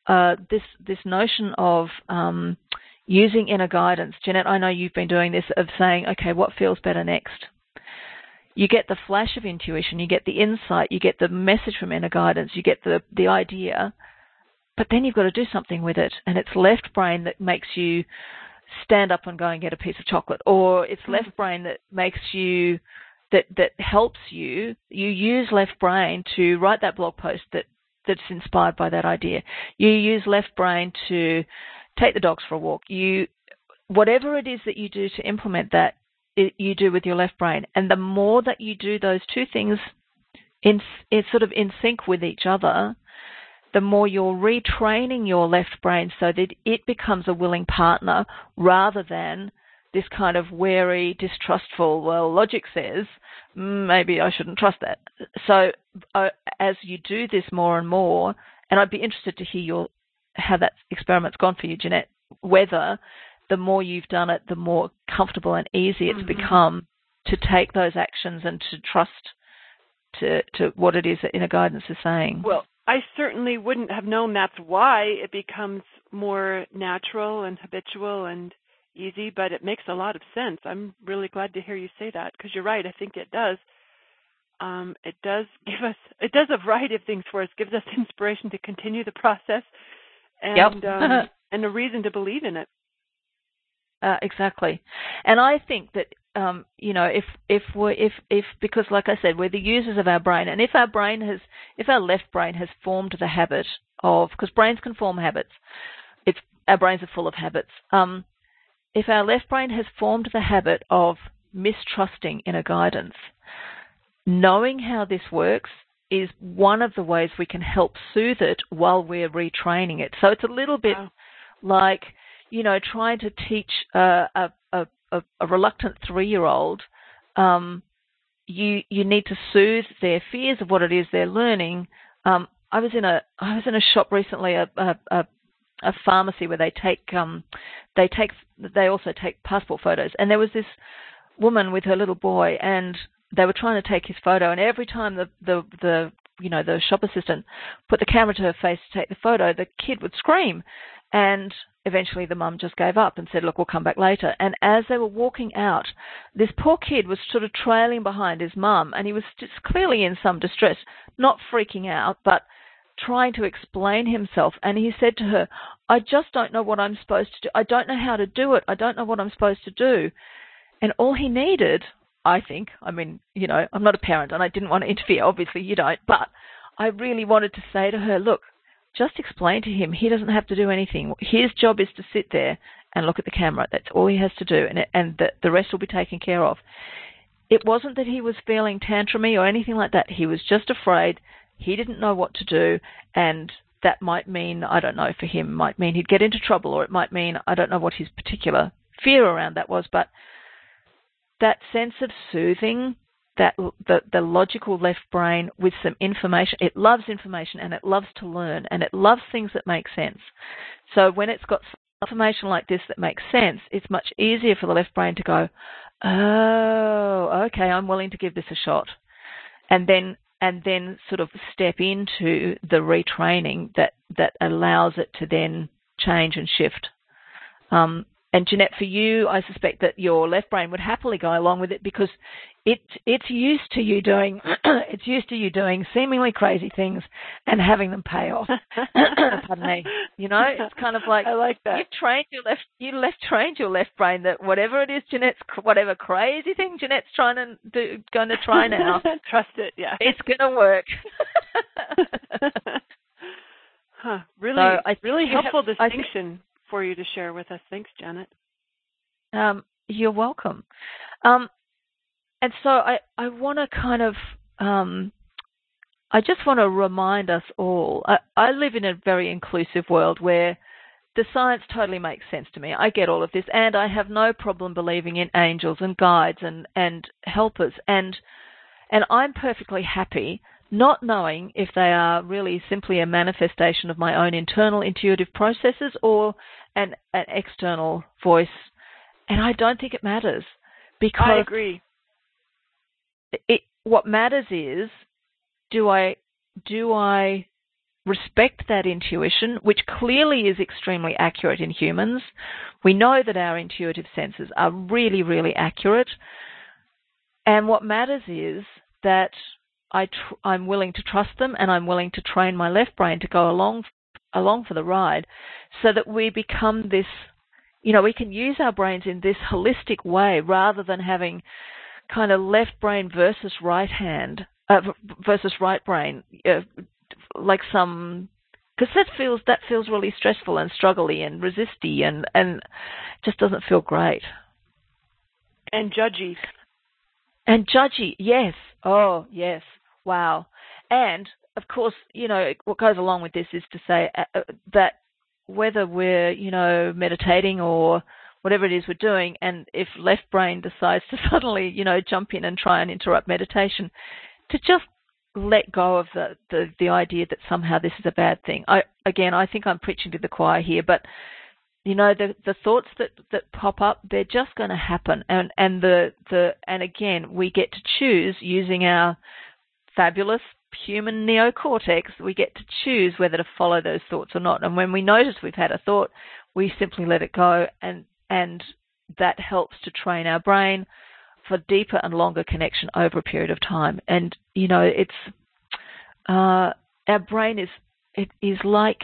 Speaker 2: uh, this this notion of um, using inner guidance, Jeanette, I know you've been doing this of saying, okay, what feels better next? You get the flash of intuition, you get the insight, you get the message from inner guidance, you get the the idea, but then you've got to do something with it, and it's left brain that makes you stand up and go and get a piece of chocolate, or it's left mm-hmm. brain that makes you that that helps you. You use left brain to write that blog post that that's inspired by that idea. You use left brain to take the dogs for a walk. You whatever it is that you do to implement that, it, you do with your left brain, and the more that you do those two things in, in sort of in sync with each other, the more you're retraining your left brain so that it becomes a willing partner rather than this kind of wary, distrustful, well, logic says, "Mm, maybe I shouldn't trust that. So uh, as you do this more and more, and I'd be interested to hear your, how that experiment's gone for you, Jeanette, whether the more you've done it, the more comfortable and easy it's
Speaker 4: Mhm.
Speaker 2: become to take those actions and to trust to, to what it is that inner guidance is saying.
Speaker 4: Well, I certainly wouldn't have known that's why it becomes more natural and habitual and easy, but it makes a lot of sense. I'm really glad to hear you say that because you're right. I think it does. Um, it does give us, it does a variety of things for us. Gives us inspiration to continue the process, and
Speaker 2: Yep.
Speaker 4: um, and a reason to believe in it.
Speaker 2: Uh, exactly, and I think that um, you know if if we if if because like I said we're the users of our brain, and if our brain has if our left brain has formed the habit of because brains can form habits, if our brains are full of habits, um, if our left brain has formed the habit of mistrusting inner guidance, knowing how this works is one of the ways we can help soothe it while we're retraining it. So it's a little bit
Speaker 4: Wow.
Speaker 2: like you know trying to teach a a a, a, a reluctant three year old um, you you need to soothe their fears of what it is they're learning um, I was in a I was in a shop recently a a, a, a pharmacy where they take um they take they also take passport photos and there was this woman with her little boy and they were trying to take his photo and every time the the the you know the shop assistant put the camera to her face to take the photo the kid would scream and eventually the mum just gave up and said, look, we'll come back later. And as they were walking out, this poor kid was sort of trailing behind his mum and he was just clearly in some distress, not freaking out, but trying to explain himself. And he said to her, I just don't know what I'm supposed to do. I don't know how to do it. I don't know what I'm supposed to do. And all he needed, I think, I mean, you know, I'm not a parent and I didn't want to interfere. Obviously, you don't. But I really wanted to say to her, look, just explain to him he doesn't have to do anything. His job is to sit there and look at the camera. That's all he has to do, and, and the, the rest will be taken care of. It wasn't that he was feeling tantrumy or anything like that. He was just afraid. He didn't know what to do, and that might mean, I don't know, for him, might mean he'd get into trouble, or it might mean, I don't know what his particular fear around that was, but that sense of soothing that the the logical left brain with some information. It loves information and it loves to learn and it loves things that make sense. So when it's got information like this that makes sense it's much easier for the left brain to go oh okay i'm willing to give this a shot. And then and then sort of step into the retraining that that allows it to then change and shift. Um, and Jeanette, for you, I suspect that your left brain would happily go along with it because it it's used to you doing it's used to you doing seemingly crazy things and having them pay off. Pardon me. You know, it's kind of like
Speaker 4: I like that.
Speaker 2: You've trained your left you left trained your left brain that whatever it is Jeanette's whatever crazy thing Jeanette's trying to do going to try now.
Speaker 4: Trust it, yeah.
Speaker 2: It's gonna work.
Speaker 4: huh. Really
Speaker 2: So I
Speaker 4: really
Speaker 2: you have-
Speaker 4: helpful
Speaker 2: think-
Speaker 4: distinction for you to share with us. Thanks, Janette.
Speaker 2: Um, you're welcome. Um, and so I, I want to kind of, um, I just want to remind us all. I, I live in a very inclusive world where the science totally makes sense to me. I get all of this, and I have no problem believing in angels and guides and and helpers, and and I'm perfectly happy not knowing if they are really simply a manifestation of my own internal intuitive processes or an, an external voice. And I don't think it matters because
Speaker 4: I agree.
Speaker 2: it, what matters is do I do I respect that intuition, which clearly is extremely accurate in humans. We know that our intuitive senses are really, really accurate. And what matters is that I tr- I'm willing to trust them and I'm willing to train my left brain to go along along for the ride so that we become this you know we can use our brains in this holistic way rather than having kind of left brain versus right hand uh, versus right brain uh, like some because that feels that feels really stressful and struggly and resisty and and just doesn't feel great.
Speaker 4: And judgy.
Speaker 2: and judgy yes. Oh yes wow and of course you know what goes along with this is to say uh, uh, that whether we're you know meditating or whatever it is we're doing and if left brain decides to suddenly you know jump in and try and interrupt meditation to just let go of the, the, the idea that somehow this is a bad thing. I again I think I'm preaching to the choir here, but you know the the thoughts that that pop up they're just going to happen and and the the and again we get to choose using our fabulous human neocortex we get to choose whether to follow those thoughts or not and when we notice we've had a thought we simply let it go and and that helps to train our brain for deeper and longer connection over a period of time. And you know, it's uh, our brain is it is like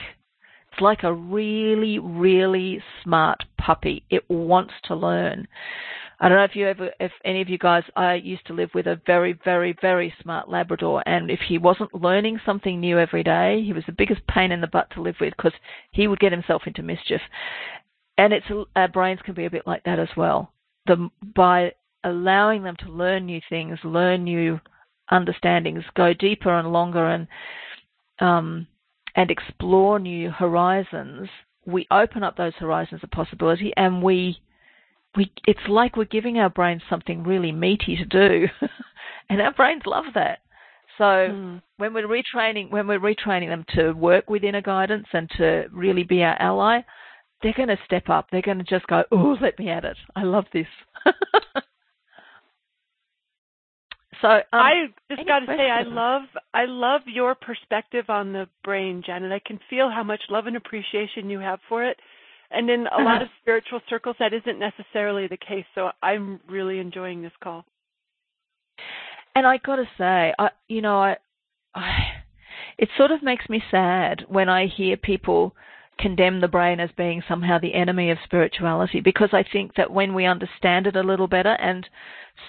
Speaker 2: it's like a really really smart puppy. It wants to learn. I don't know if you ever, if any of you guys, I used to live with a very, very, very smart Labrador, and if he wasn't learning something new every day, he was the biggest pain in the butt to live with because he would get himself into mischief. And it's our brains can be a bit like that as well. The by allowing them to learn new things, learn new understandings, go deeper and longer, and um, and explore new horizons. We open up those horizons of possibility, and we we it's like we're giving our brains something really meaty to do, and our brains love that. So
Speaker 4: Mm.
Speaker 2: when we're retraining when we're retraining them to work within a guidance and to really be our ally, they're going to step up. They're going to just go, "Oh, let me at it. I love this." so um,
Speaker 4: I just got to say, I love, I love your perspective on the brain, Janette. I can feel how much love and appreciation you have for it, and in a lot of spiritual circles, that isn't necessarily the case. So I'm really enjoying this call.
Speaker 2: And I got to say, I you know, I, I it sort of makes me sad when I hear people condemn the brain as being somehow the enemy of spirituality because I think that when we understand it a little better and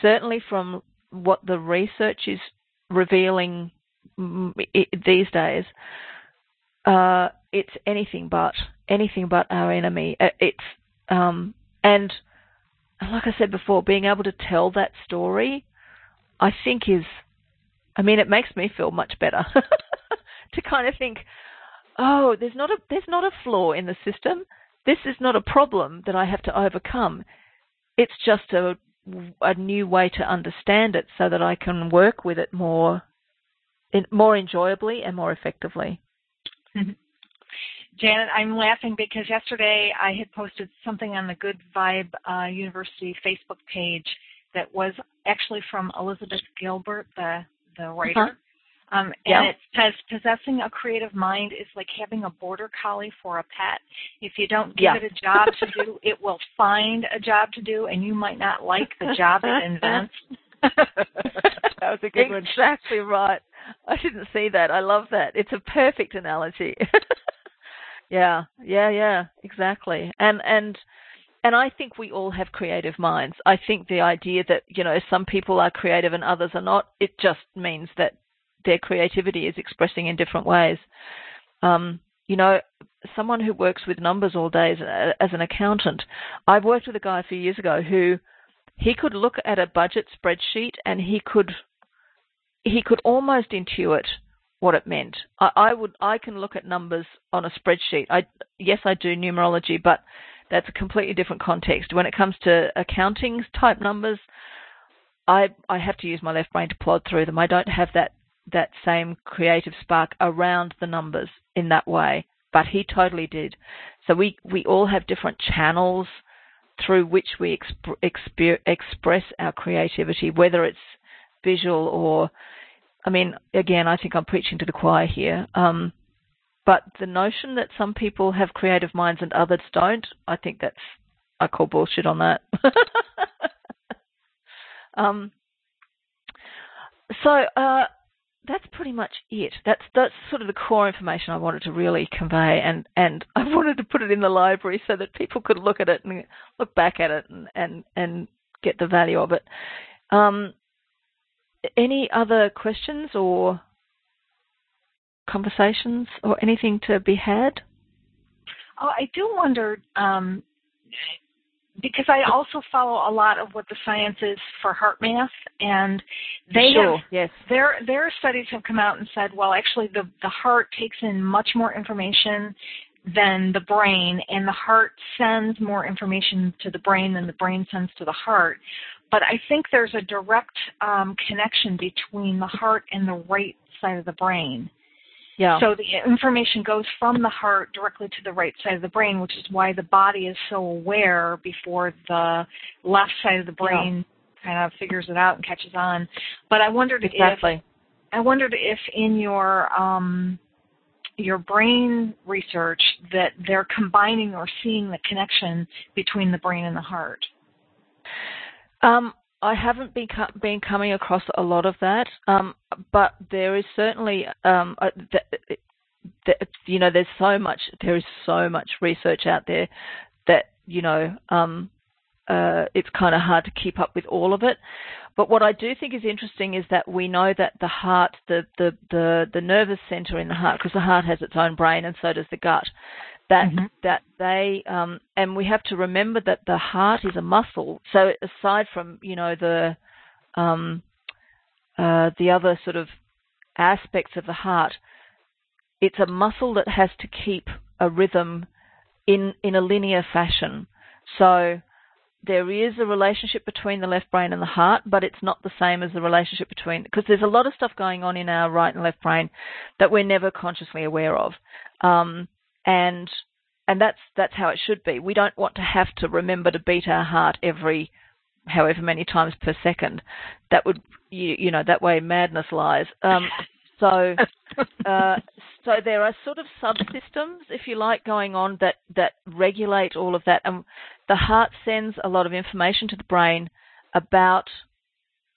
Speaker 2: certainly from what the research is revealing mm, these days uh it's anything but anything but our enemy Uh, it's um and like I said before being able to tell that story I think is, I mean, it makes me feel much better to kind of think, oh, there's not a there's not a flaw in the system. This is not a problem that I have to overcome. It's just a a new way to understand it, so that I can work with it more, more enjoyably and more effectively.
Speaker 3: Janet, I'm laughing because yesterday I had posted something on the Good Vibe uh, University Facebook page that was actually from Elizabeth Gilbert, the the writer. Um, and it says possessing a creative mind is like having a border collie for a pet. If you don't give
Speaker 2: Yeah.
Speaker 3: it a job to do, it will find a job to do, and you might not like the job it invents.
Speaker 4: that was a good one.
Speaker 2: Exactly right. I didn't see that. I love that. It's a perfect analogy. yeah, yeah, yeah, exactly. And and and I think we all have creative minds. I think the idea that you know some people are creative and others are not, it just means that their creativity is expressing in different ways. Um, you know, someone who works with numbers all day as, as an accountant. I worked with a guy a few years ago who he could look at a budget spreadsheet and he could he could almost intuit what it meant. I, I would I can look at numbers on a spreadsheet. I yes I do numerology, but that's a completely different context. When it comes to accounting type numbers, I I have to use my left brain to plod through them. I don't have that that same creative spark around the numbers in that way, but he totally did. So we we all have different channels through which we exp- exp- express our creativity, whether it's visual or, I mean, again, I think I'm preaching to the choir here. Um, but the notion that some people have creative minds and others don't, I think that's, I call bullshit on that. um, so, uh, that's pretty much it. That's that's sort of the core information I wanted to really convey, and and I wanted to put it in the library so that people could look at it and look back at it and and, and get the value of it. Um, any other questions or conversations or anything to be had?
Speaker 3: Oh, I do wonder um, because I also follow a lot of what the science is for HeartMath, and they
Speaker 2: sure,
Speaker 3: have
Speaker 2: yes.
Speaker 3: their their studies have come out and said, well, actually, the the heart takes in much more information than the brain, and the heart sends more information to the brain than the brain sends to the heart. But I think there's a direct um, connection between the heart and the right side of the brain.
Speaker 2: Yeah.
Speaker 3: So the information goes from the heart directly to the right side of the brain, which is why the body is so aware before the left side of the brain yeah. kind of figures it out and catches on. But I wondered
Speaker 2: exactly.
Speaker 3: if I wondered if in your um, your brain research that they're combining or seeing the connection between the brain and the heart.
Speaker 2: Um, I haven't been been coming across a lot of that, um, but there is certainly, um, you know, there's so much, there is so much research out there that you know, um, uh, it's kind of hard to keep up with all of it. But what I do think is interesting is that we know that the heart, the the the, the nervous center in the heart, because the heart has its own brain and so does the gut, that mm-hmm. that they um, and we have to remember that the heart is a muscle. So aside from you know the um, uh, the other sort of aspects of the heart, it's a muscle that has to keep a rhythm in in a linear fashion. So there is a relationship between the left brain and the heart, but it's not the same as the relationship between because there's a lot of stuff going on in our right and left brain that we're never consciously aware of. Um, and and that's that's how it should be. We don't want to have to remember to beat our heart every however many times per second. That would you, you know that way madness lies. Um, so uh, so there are sort of subsystems, if you like, going on that that regulate all of that, and the heart sends a lot of information to the brain about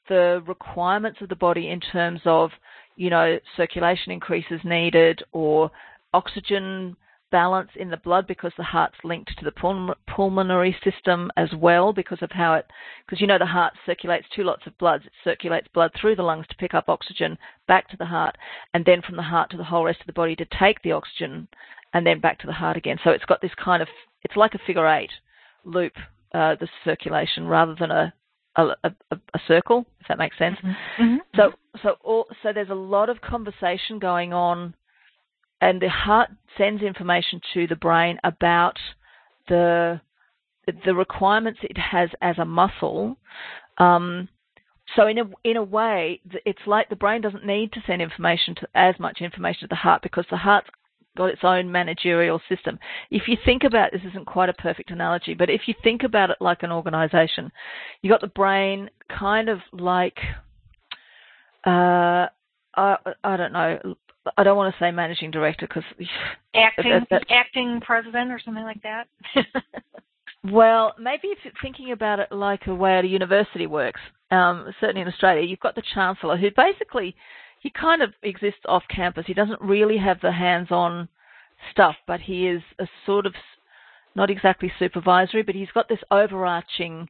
Speaker 2: the requirements of the body in terms of you know circulation increases needed or oxygen balance in the blood because the heart's linked to the pulmonary system as well because of how it because you know the heart circulates two lots of blood it circulates blood through the lungs to pick up oxygen back to the heart and then from the heart to the whole rest of the body to take the oxygen and then back to the heart again so it's got this kind of it's like a figure eight loop uh, the circulation rather than a a, a, a, circle, if that makes sense.
Speaker 3: Mm-hmm. Mm-hmm.
Speaker 2: So, so, all, so there's a lot of conversation going on and the heart sends information to the brain about the the requirements it has as a muscle. Um, so in a in a way, it's like the brain doesn't need to send information to as much information to the heart because the heart's got its own managerial system. If you think about this, isn't quite a perfect analogy, but if you think about it like an organization, you got the brain kind of like uh, I I don't know. I don't want to say managing director because
Speaker 3: acting acting president or something like that.
Speaker 2: well, maybe if you're thinking about it like a way a university works, um, certainly in Australia, you've got the chancellor who basically he kind of exists off campus. He doesn't really have the hands-on stuff, but he is a sort of not exactly supervisory, but he's got this overarching,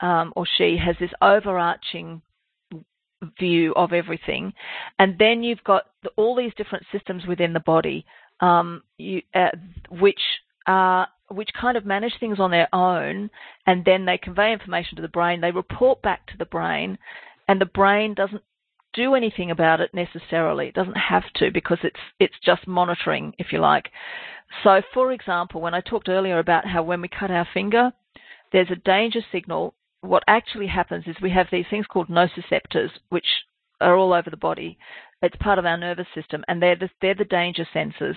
Speaker 2: um, or she has this overarching view of everything. And then you've got the, all these different systems within the body, um, you, uh, which are which kind of manage things on their own, and then they convey information to the brain. They report back to the brain, and the brain doesn't do anything about it necessarily. It doesn't have to because it's it's just monitoring, if you like. So, for example, when I talked earlier about how when we cut our finger, there's a danger signal. What actually happens is we have these things called nociceptors, which are all over the body. It's part of our nervous system, and they're the, they're the danger sensors.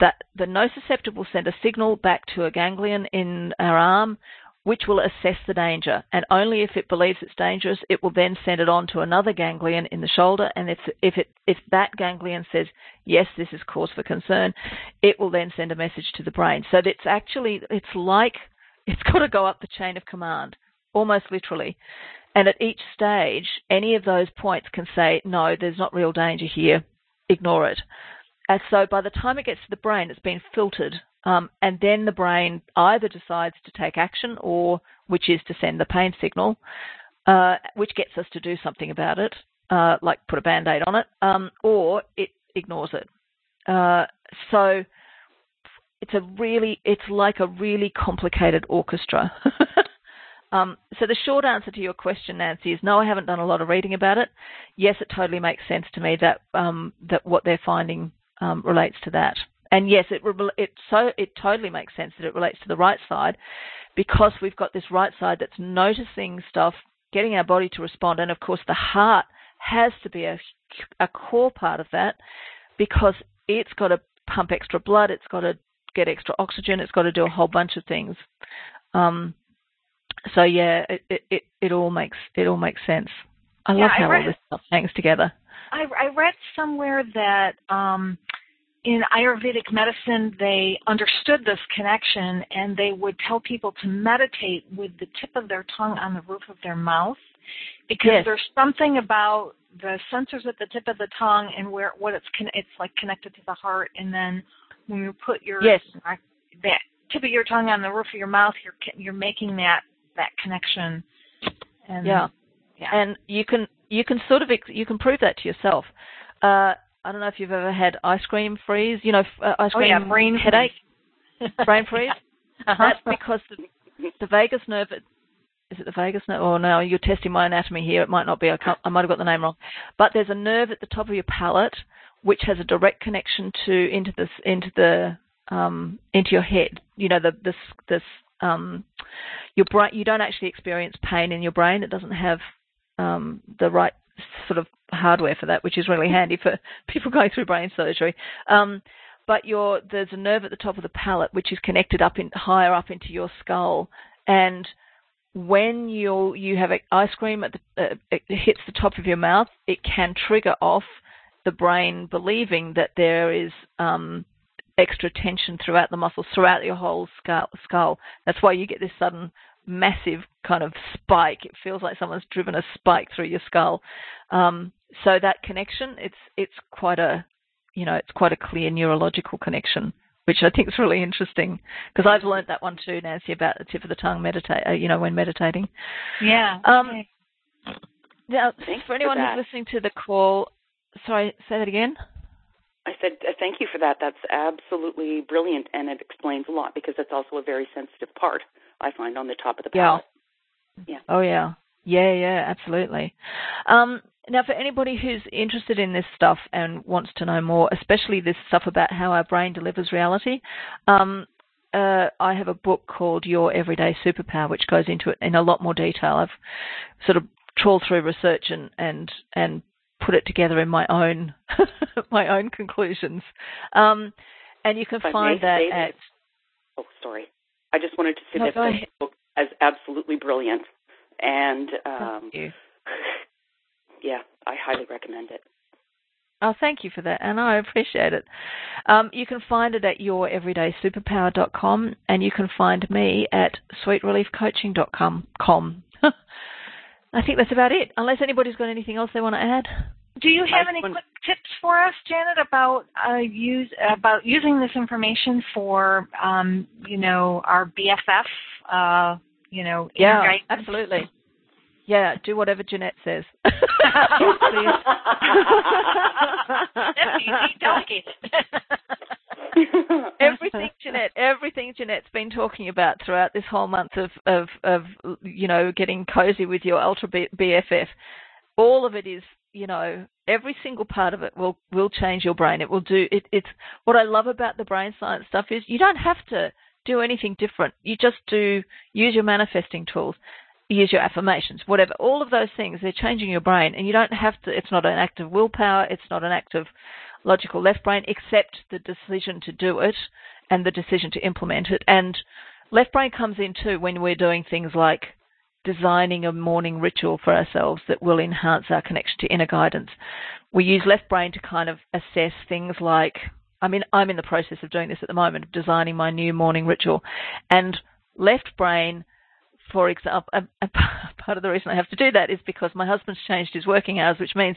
Speaker 2: That the nociceptor will send a signal back to a ganglion in our arm, which will assess the danger. And only if it believes it's dangerous, it will then send it on to another ganglion in the shoulder. And if, if, it, if that ganglion says, yes, this is cause for concern, it will then send a message to the brain. So it's actually, it's like, it's got to go up the chain of command, almost literally. And at each stage, any of those points can say, no, there's not real danger here, ignore it. And so by the time it gets to the brain, it's been filtered um, and then the brain either decides to take action or which is to send the pain signal, uh, which gets us to do something about it, uh, like put a band-aid on it, um, or it ignores it. Uh, so it's a really, it's like a really complicated orchestra. um, so the short answer to your question, Nancy, is no. I haven't done a lot of reading about it. Yes, it totally makes sense to me that um, that what they're finding um, relates to that and yes, it it so it totally makes sense that it relates to the right side because we've got this right side that's noticing stuff, getting our body to respond, and of course the heart has to be a a core part of that because it's got to pump extra blood, it's got to get extra oxygen, it's got to do a whole bunch of things. Um, so yeah, it, it it all makes it all makes sense. I
Speaker 3: yeah,
Speaker 2: love how
Speaker 3: read,
Speaker 2: all this stuff hangs together.
Speaker 3: I, I read somewhere that um, in Ayurvedic medicine, they understood this connection and they would tell people to meditate with the tip of their tongue on the roof of their mouth because
Speaker 2: yes.
Speaker 3: there's something about the sensors at the tip of the tongue and where what it's con- it's like connected to the heart and then when you put your
Speaker 2: yes.
Speaker 3: that tip of your tongue on the roof of your mouth you're you're making that that connection and
Speaker 2: yeah
Speaker 3: yeah
Speaker 2: and you can you can sort of you can prove that to yourself uh I don't know if you've ever had ice cream freeze. You know, uh, ice cream
Speaker 3: oh, yeah, brain
Speaker 2: headache, brain freeze.
Speaker 3: uh-huh.
Speaker 2: That's because the, the vagus nerve. Is it the vagus nerve? Oh no, you're testing my anatomy here. It might not be. I, I might have got the name wrong. But there's a nerve at the top of your palate which has a direct connection to into this into the um, into your head. You know, the this this um, your brain. You don't actually experience pain in your brain. It doesn't have um, the right sort of hardware for that, which is really handy for people going through brain surgery. Um, but your, there's a nerve at the top of the palate which is connected up in, higher up into your skull, and when you you have ice cream at the, uh, it hits the top of your mouth, it can trigger off the brain believing that there is um, extra tension throughout the muscles, throughout your whole skull. That's why you get this sudden massive kind of spike. It feels like someone's driven a spike through your skull. Um, so that connection, it's it's quite a you know it's quite a clear neurological connection, which I think is really interesting because I've learned that one too, Nancy, about the tip of the tongue meditate. Uh, you know, when meditating.
Speaker 3: Yeah.
Speaker 2: Um,
Speaker 3: okay.
Speaker 2: Now,
Speaker 5: Thanks
Speaker 2: for anyone
Speaker 5: for
Speaker 2: who's listening to the call, sorry, say that again.
Speaker 5: I said uh, thank you for that. That's absolutely brilliant, and it explains a lot because it's also a very sensitive part. I find on the top of the palate.
Speaker 2: Yeah. yeah. Oh yeah. Yeah, yeah, absolutely. Um, now, for anybody who's interested in this stuff and wants to know more, especially this stuff about how our brain delivers reality, um, uh, I have a book called Your Everyday Superpower, which goes into it in a lot more detail. I've sort of trawled through research and and and put it together in my own my own conclusions. Um, and you can find that at.
Speaker 5: Oh, sorry. I just wanted to say
Speaker 2: no,
Speaker 5: that the book is absolutely brilliant, and
Speaker 2: um,
Speaker 5: yeah, I highly recommend it.
Speaker 2: Oh, thank you for that, and I appreciate it. Um, you can find it at youreverydaysuperpower.com, and you can find me at sweetreliefcoaching.com. I think that's about it, unless anybody's got anything else they want to add.
Speaker 3: Do you have any quick tips for us, Janette, about uh, use about using this information for um, you know our BFF? Uh, you know,
Speaker 2: yeah, absolutely. Yeah, do whatever Jeanette says. That's
Speaker 3: easy. Delegate
Speaker 2: everything Jeanette, everything Jeanette's been talking about throughout this whole month of, of, of you know, getting cozy with your ultra BFF, all of it is, you know, every single part of it will will change your brain. It will do it. It's what I love about the brain science stuff is you don't have to do anything different. You just do use your manifesting tools use your affirmations, whatever. All of those things, they're changing your brain, and you don't have to. It's not an act of willpower. It's not an act of logical left brain, except the decision to do it and the decision to implement it. And left brain comes in too when we're doing things like designing a morning ritual for ourselves that will enhance our connection to inner guidance. We use left brain to kind of assess things like, I mean, I'm in the process of doing this at the moment, of designing my new morning ritual. And left brain for example, a, a part of the reason I have to do that is because my husband's changed his working hours, which means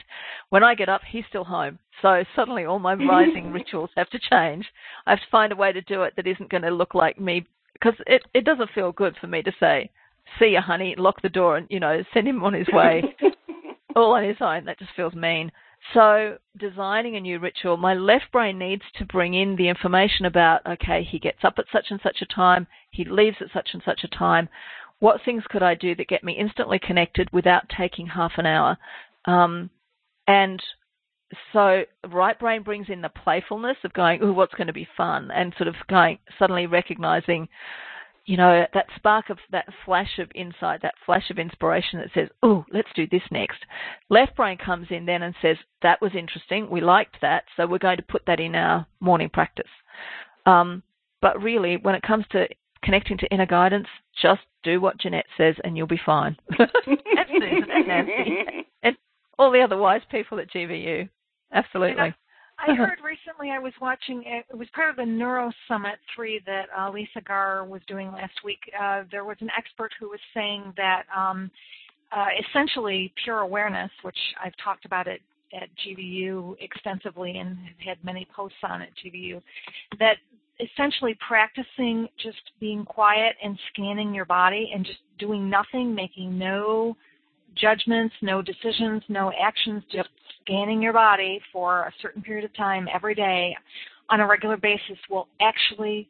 Speaker 2: when I get up, he's still home. So suddenly all my rising rituals have to change. I have to find a way to do it that isn't going to look like me, because it, it doesn't feel good for me to say, see you, honey, lock the door and, you know, send him on his way all on his own. That just feels mean. So, designing a new ritual, my left brain needs to bring in the information about, okay, he gets up at such and such a time, he leaves at such and such a time what things could I do that get me instantly connected without taking half an hour? Um, and so right brain brings in the playfulness of going, oh, what's going to be fun? And sort of going, suddenly recognizing, you know, that spark of that flash of insight, that flash of inspiration that says, oh, let's do this next. Left brain comes in then and says, that was interesting. We liked that. So we're going to put that in our morning practice. Um, but really, when it comes to connecting to inner guidance, just do what Jeanette says and you'll be fine. That's Susan and Nancy. And all the other wise people at GVU. Absolutely.
Speaker 3: I heard recently I was watching it was part of the Neuro Summit 3 that uh, Lisa Garr was doing last week. Uh, there was an expert who was saying that um, uh, essentially pure awareness, which I've talked about it at GVU extensively and have had many posts on at GVU, that essentially practicing just being quiet and scanning your body and just doing nothing, making no judgments, no decisions, no actions, just scanning your body for a certain period of time every day on a regular basis will actually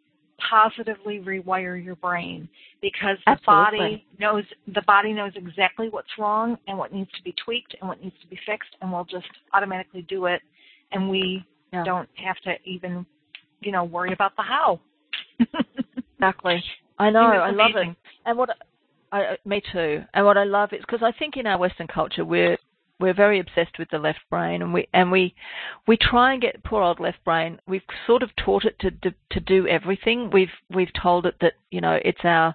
Speaker 3: positively rewire your brain because the
Speaker 2: Absolutely.
Speaker 3: body knows the body knows exactly what's wrong and what needs to be tweaked and what needs to be fixed and we'll just automatically do it and we yeah. don't have to even you know, worry about the how.
Speaker 2: exactly. I know. I love it. And what I, me too. And what I love is because I think in our Western culture we're we're very obsessed with the left brain, and we and we we try and get poor old left brain. We've sort of taught it to to, to do everything. We've we've told it that you know it's our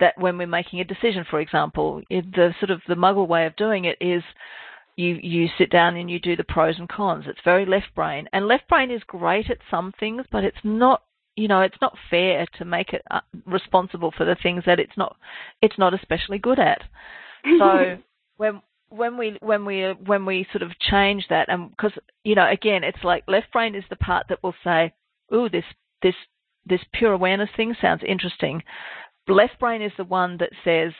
Speaker 2: that when we're making a decision, for example, the sort of the Muggle way of doing it is you you sit down and you do the pros and cons. It's very left brain, and left brain is great at some things, but it's not you know it's not fair to make it uh, responsible for the things that it's not it's not especially good at. So when when we when we when we sort of change that, and because you know again it's like left brain is the part that will say, "Ooh, this this this pure awareness thing sounds interesting." Left brain is the one that says,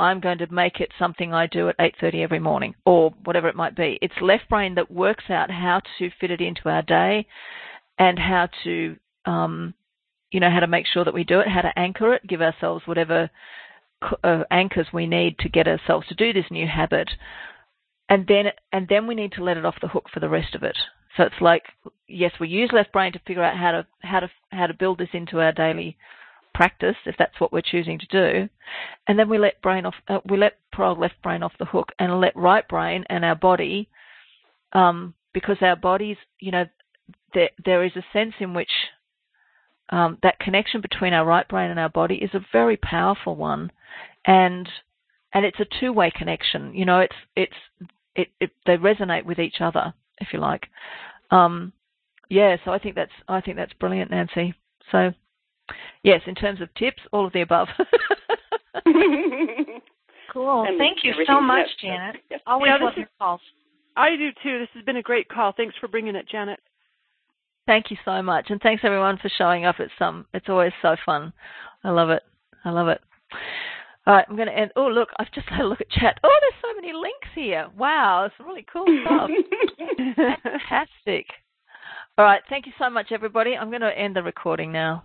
Speaker 2: I'm going to make it something I do at 8:30 every morning or whatever it might be. It's left brain that works out how to fit it into our day and how to um, you know how to make sure that we do it, how to anchor it, give ourselves whatever uh, anchors we need to get ourselves to do this new habit. And then and then we need to let it off the hook for the rest of it. So it's like yes, we use left brain to figure out how to how to how to build this into our daily practice if that's what we're choosing to do, and then we let brain off, uh, we let left brain off the hook and let right brain and our body, um, because our bodies, you know, there there is a sense in which um, that connection between our right brain and our body is a very powerful one, and and it's a two way connection. You know, it's it's it, it they resonate with each other. if you like. Um, yeah, so I think that's I think that's brilliant, Nancy. So yes, in terms of tips, all of the above.
Speaker 3: cool.
Speaker 5: And
Speaker 3: Thank you so much, Janette.
Speaker 5: Yes.
Speaker 3: Always
Speaker 4: Yeah,
Speaker 3: love your calls.
Speaker 4: I do too. This has been a great call. Thanks for bringing it, Janette.
Speaker 2: Thank you so much, and thanks everyone for showing up. It's um, it's always so fun. I love it. I love it. All right, I'm going to end. Oh, look, I've just had a look at chat. Oh, there's so many links here. Wow, it's really cool stuff. Fantastic. All right, thank you so much, everybody. I'm going to end the recording now.